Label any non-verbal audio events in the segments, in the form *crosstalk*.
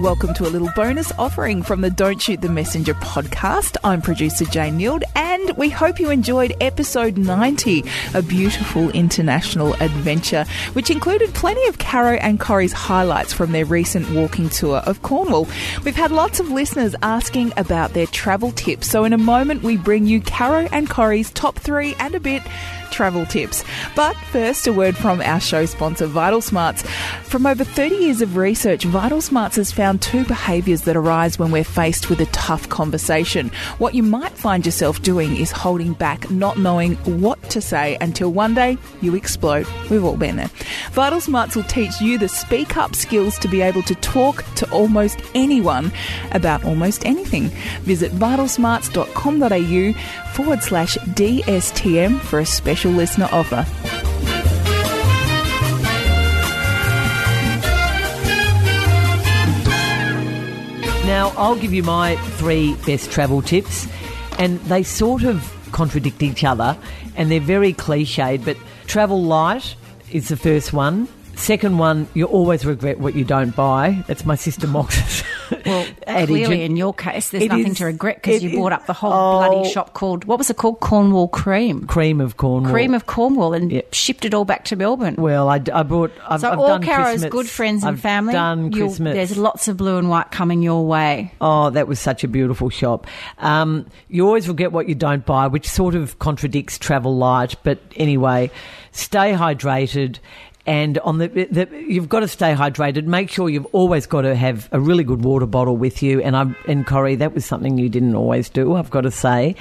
Welcome to a little bonus offering from the Don't Shoot the Messenger podcast. I'm producer Jane Nield, and we hope you enjoyed episode 90, a beautiful international adventure, which included plenty of Caro and Corrie's highlights from their recent walking tour of Cornwall. We've had lots of listeners asking about their travel tips, so in a moment we bring you Caro and Corrie's top three and a bit travel tips. But first, a word from our show sponsor, Vital Smarts. From over 30 years of research, Vital Smarts has found two behaviours that arise when we're faced with a tough conversation. What you might find yourself doing is holding back, not knowing what to say until one day you explode. We've all been there. Vital Smarts will teach you the speak up skills to be able to talk to almost anyone about almost anything. Visit vitalsmarts.com.au forward slash DSTM for a special listener offer. Now, I'll give you my three best travel tips, and they sort of contradict each other, and they're very cliched, but travel light is the first one. Second one, you always regret what you don't buy. That's my sister Mox's. *laughs* *laughs* clearly in your case, there's nothing is- to regret because you bought up the whole oh. bloody shop called, what was it called? Cornwall Cream. cream of Cornwall. Cream of Cornwall and Yeah. shipped it all back to Melbourne. Well, I, I brought. I've, so I've all Caro's good friends and I've family, Done Christmas. there's lots of blue and white coming your way. Oh, that was such a beautiful shop. Um, you always forget what you don't buy, which sort of contradicts travel light. But anyway, stay hydrated. And on the, the, you've got to stay hydrated. Make sure you've always got to have a really good water bottle with you. And I, and Corrie, that was something you didn't always do. I've got to say.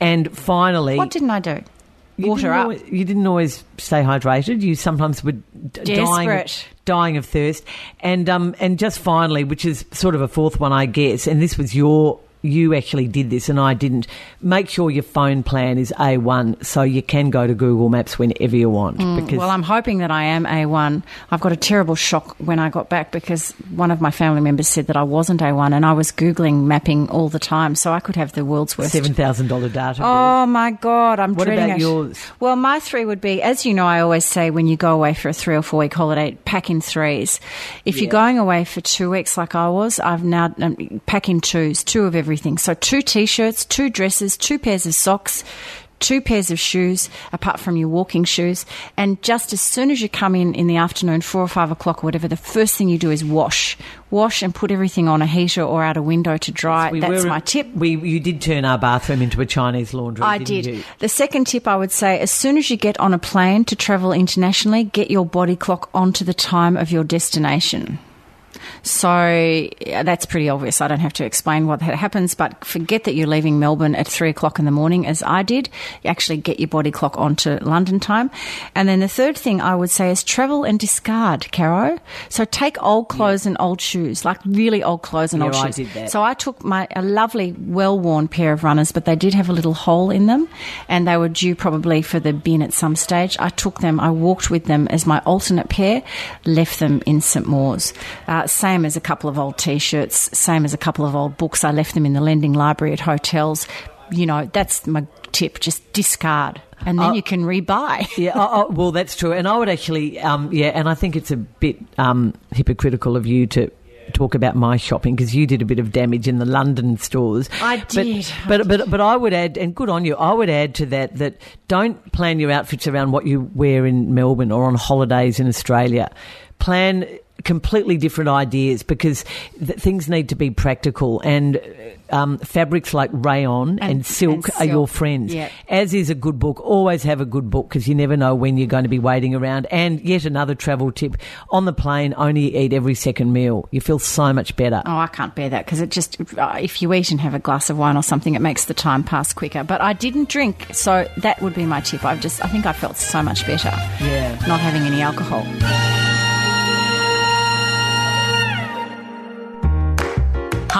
And finally, What didn't I do? Water up. always- you didn't always stay hydrated. You sometimes were d- dying, dying of thirst. And um, and just finally, which is sort of a fourth one, I guess. And this was your. You actually did this, and I didn't. Make sure your phone plan is A one, so you can go to Google Maps whenever you want. because Well, I'm hoping that I am A1. I've got a terrible shock when I got back because one of my family members said that I wasn't A1 and I was Googling mapping all the time, so I could have the world's worst. seven thousand dollar data. bill. Oh my God, I'm What dreading about it. yours? Well, my three would be, as you know, I always say when you go away for a three or four week holiday, pack in threes. If you're going away for two weeks like I was, I've now um, pack in twos, two of everything. So two t-shirts, two dresses, two pairs of socks. Two pairs of shoes, apart from your walking shoes, and just as soon as you come in in the afternoon, four or five o'clock or whatever, the first thing you do is wash, wash, and put everything on a heater or out a window to dry. We That's were- my tip. We you did turn our bathroom into a Chinese laundry. I did. You? The second tip I would say as soon as you get on a plane to travel internationally, get your body clock onto the time of your destination. So yeah, that's pretty obvious. I don't have to explain what that happens, but forget that you're leaving Melbourne at three o'clock in the morning, as I did. You actually get your body clock onto London time. And then the third thing I would say is travel and discard, Caro. So take old clothes and old shoes, like really old clothes and Yeah, old I shoes. did that. So I took my a lovely, well-worn pair of runners, but they did have a little hole in them, and they were due probably for the bin at some stage. I took them, I walked with them as my alternate pair, left them in St Mawes. Uh, same as a couple of old T-shirts, same as a couple of old books. I left them in the lending library at hotels. You know, that's my tip. Just discard, and then you can rebuy. *laughs* Yeah, oh, oh, well, that's true. And I would actually, um, yeah, and I think it's a bit um, hypocritical of you to talk about my shopping because you did a bit of damage in the London stores. I But- did, I But, but, but, I would add, and good on you, I would add to that that don't plan your outfits around what you wear in Melbourne or on holidays in Australia. Plan completely different ideas because th- things need to be practical and um, fabrics like rayon and, And- silk and are your friends yeah. as is a good book. Always have a good book because you never know when you're going to be waiting around. And yet another travel tip on the plane, only eat every second meal. You feel so much better. Oh, I can't bear that because it just, uh, if you eat and have a glass of wine or something, it makes the time pass quicker. But I didn't drink, so that would be my tip. I've just, I think I felt so much better Yeah. not having any alcohol.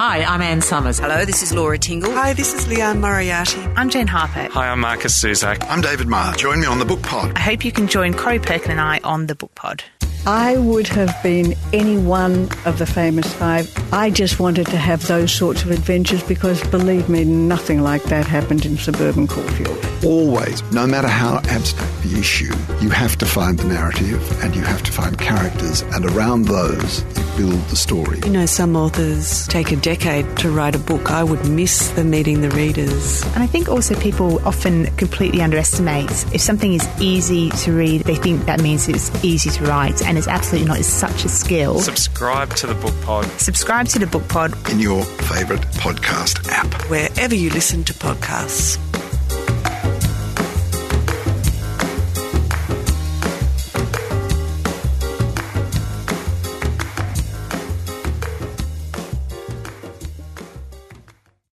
Hi, I'm Anne Summers. Hello, this is Laura Tingle. Hi, this is Liane Moriarty. I'm Jen Harper. Hi, I'm Markus Zusak. I'm David Marr. Join me on the book pod. I hope you can join Corrie Perkin and I on the Book Pod. I would have been any one of the famous five. I just wanted to have those sorts of adventures because, believe me, nothing like that happened in suburban Caulfield. Always, no matter how abstract the issue, you have to find the narrative and you have to find characters, and around those, you build the story. You know, some authors take a decade to write a book. I would miss the meeting the readers. And I think also people often completely underestimate if something is easy to read, they think that means it's easy to write, and it's absolutely not. It's such a skill. Subscribe to the Book Pod. Subscribe to the Book Pod In your favourite podcast app. Wherever you listen to podcasts.